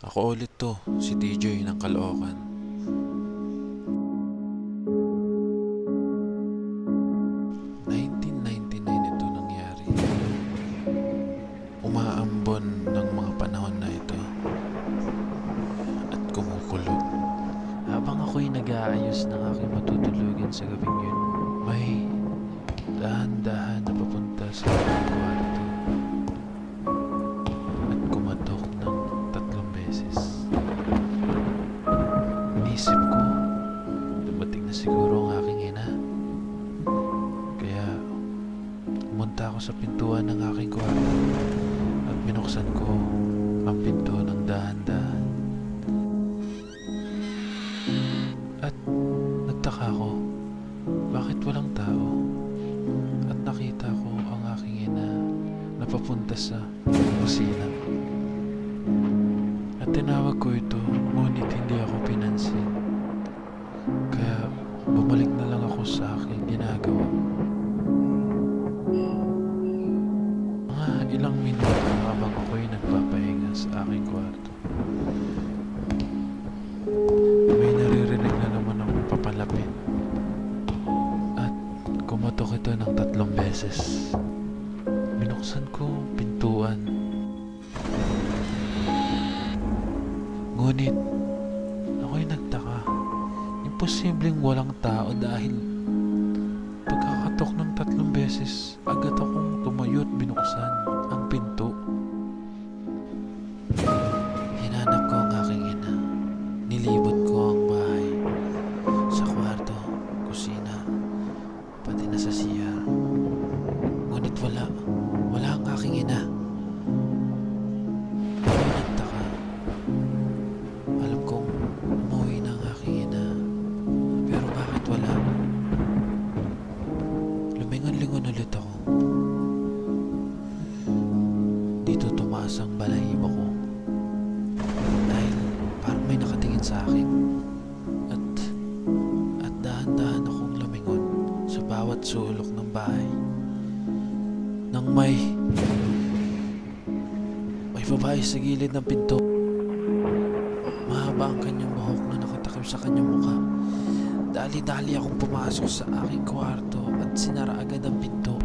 Ako ulit to, si TJ ng Caloocan. Nagtaka ako, bakit walang tao? At nakita ko ang aking ina na papunta sa kusina. At tinawag ko ito, ngunit hindi ako pinansin. Kaya bumalik na lang ako sa aking ginagawa. Imposibleng walang tao dahil pagkakatok ng tatlong beses, agad akong tumayo at binuksan babae sa gilid ng pinto. Mahaba ang kanyang buhok na nakatakip sa kanyang mukha. Dali-dali akong pumasok sa aking kwarto at sinara agad ang pinto.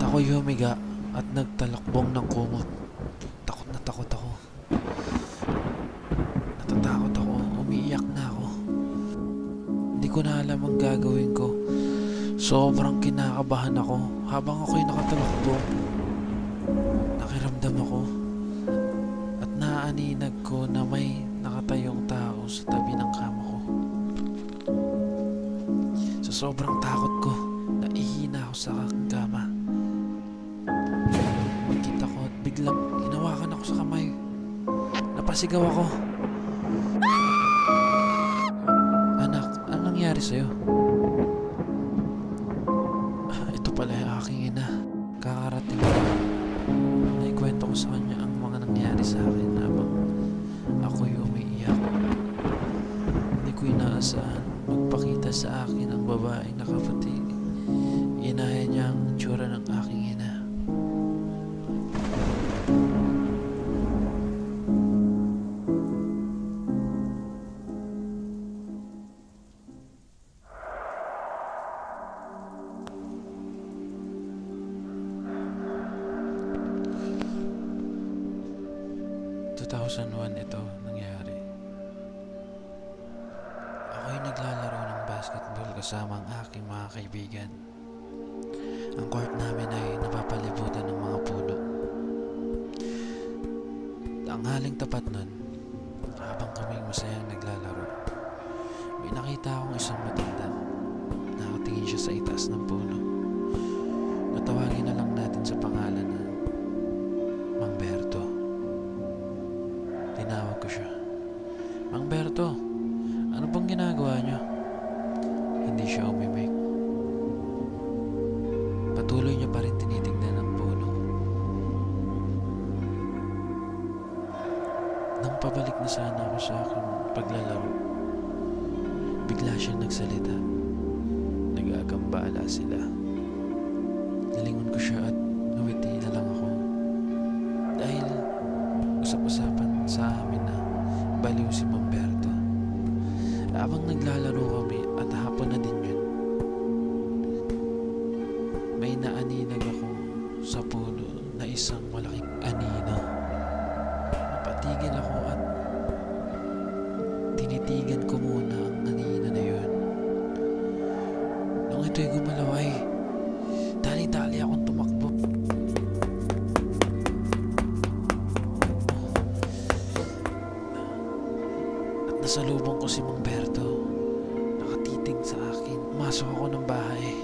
Tako'y humiga at nagtalakbong ng kumot. Takot na takot ako. Natatakot ako. Umiiyak na ako. Hindi ko na alam ang gagawin ko. Sobrang kinakabahan ako habang ako'y nakatalakbong. Nakiramdam ako at naaaninag ko na may nakatayong tao sa tabi ng kama ko. Sa sobrang takot ko, naihina ako sa kama. Magkita ko at biglang hinawakan ako sa kamay. Napasigaw ako. Anak, anong nangyari sa'yo? Aking mga kaibigan. Ang court namin ay napapalibutan ng mga puno. Ang haling tapat nun, habang kaming masayang naglalaro, may nakita akong isang matanda. Nakatingin siya sa itaas ng puno. Natawagin na lang natin sa pangalan na Mang Berto. Tinawag ko siya. Mang Berto, ano bang ginagawa niyo? hindi siya umimik. Patuloy niya pa rin tinitingnan ang puno. Nang pabalik na sana ako sa aking paglalaro, bigla siyang nagsalita. Nag-aagambala sila. Nalingon ko siya at nawiti na lang ako. Dahil usap-usapan sa amin na baliw si Mama. Nung ito'y gumalaw dali-dali akong tumakbo. At nasalubong ko si Mang Berto. Nakatitig sa akin. Pumasok ako ng bahay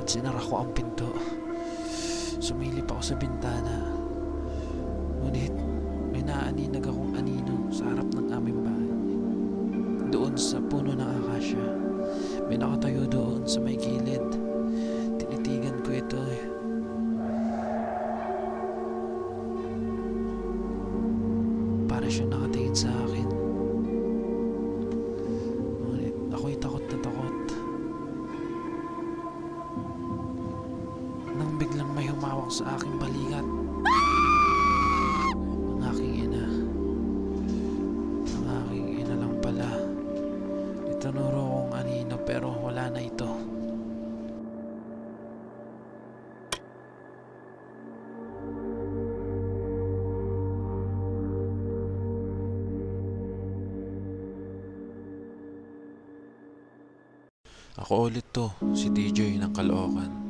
at sinara ko ang pinto. Sumilip ako sa bintana. Ngunit may naaninag akong anino sa harap ng aming bahay. Doon sa puno ng akasya. May nakatayo doon sa may gilid. Tinitigan ko ito eh. Para siya nakatingin sa akin. Ngunit ako'y takot na takot. Nang biglang may humawak sa aking balikat. Ang Ako ulit to, si DJ ng Caloocan.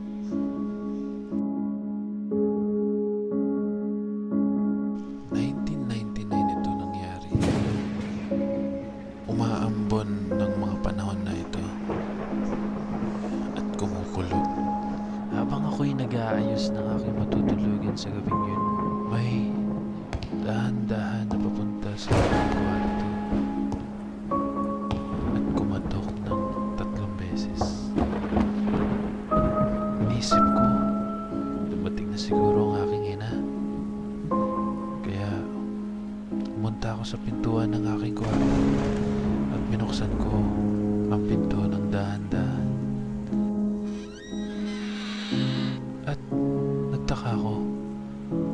Nagtaka ko,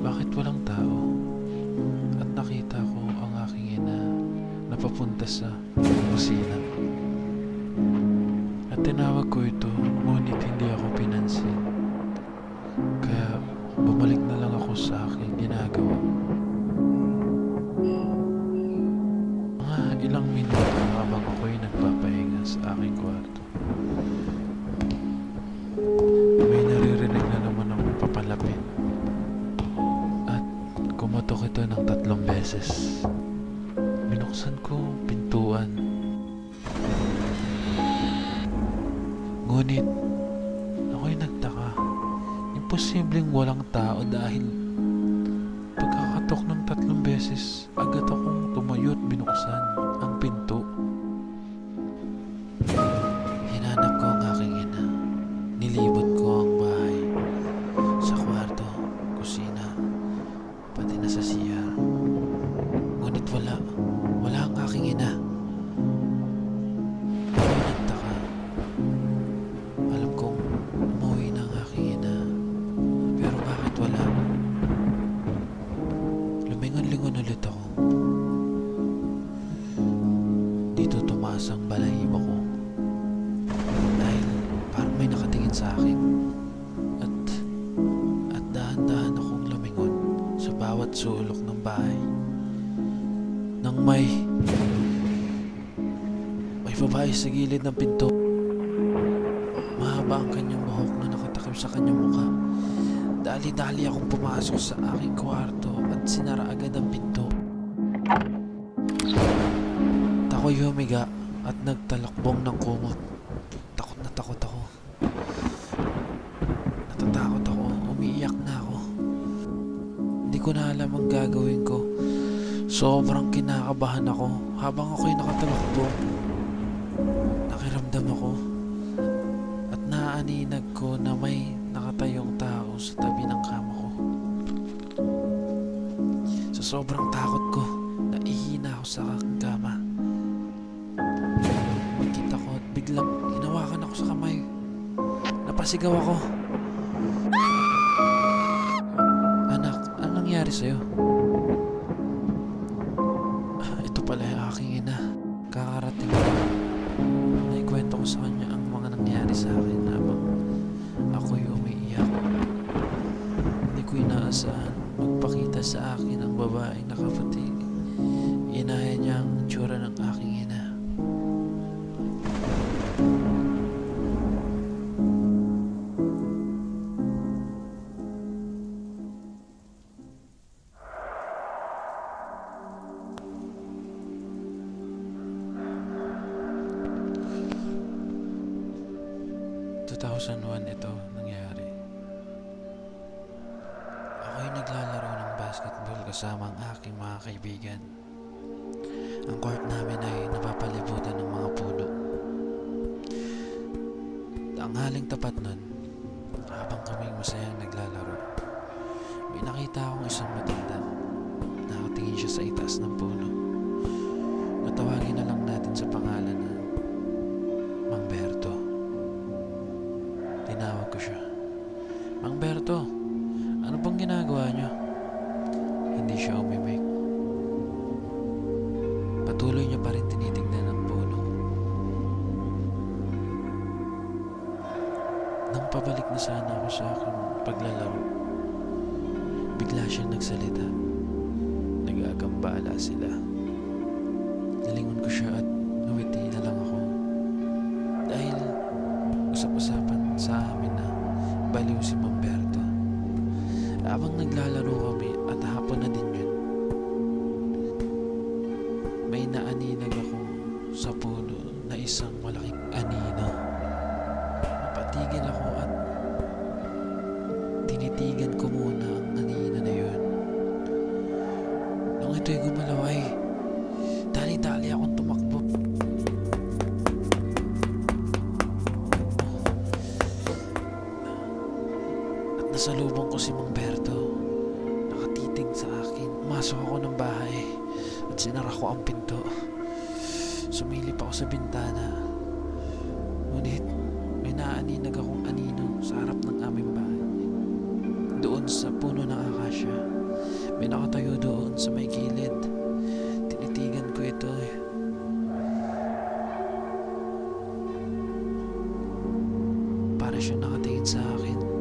bakit walang tao? At nakita ko ang aking ina na papunta sa kusina. At tinawag ko ito, ngunit hindi ako pinansin. Kaya bumalik na lang ako sa aking ginagawa. Mga ilang minuto habang ako'y nagpapahinga sa aking kwarto. Tatlong tumaas ang balahibo ko. Dahil parang may nakatingin sa akin. At, at dahan-dahan akong lumingon sa bawat sulok ng bahay. Nang may, may babae sa gilid ng pinto. Mahaba ang kanyang buhok na nakatakip sa kanyang mukha. Dali-dali akong pumasok sa aking kwarto at sinara agad ang pinto. Ako'y humiga at nagtalakbong ng kumot. Takot na takot ako. Natatakot ako. Umiiyak na ako. Hindi ko na alam ang gagawin ko. Sobrang kinakabahan ako habang ako'y nakatalakbo. Nakiramdam ako at naaaninag ko na may nakatayong tao sa tabi ng kama ko. Sa sobrang takot ko, naihina ako sa aking kama. Biglang hinawakan ako sa kamay. Napasigaw ako. Anak, anong nangyari sa'yo? Kasama ang aking mga kaibigan. Ang court namin ay napapalibutan ng mga puno. Ang haling tapat nun, habang kaming masayang naglalaro, may nakita akong isang matanda. Nakatingin siya sa itaas ng puno. Natawagin na lang natin sa pangalan na Nang pabalik na sana ako sa aking paglalaro, bigla siyang nagsalita. Nagagambala sila. Nilingon ko siya at ngumiti na lang ako. Dahil usap-usapan sa amin na baliw si Nung ito'y gumalaw ay dali-dali akong tumakbo. At nasalubong ko si Mang Berto. Nakatitig sa akin. Masok ako ng bahay at sinara ko ang pinto. Sumilip ako sa bintana. Ngunit may naaninag akong anino sa harap ng aming bahay. Doon sa puno ng akasya. May nakatayo doon sa may gilid. Tinitigan ko ito eh. Para siyang nakatingin sa akin.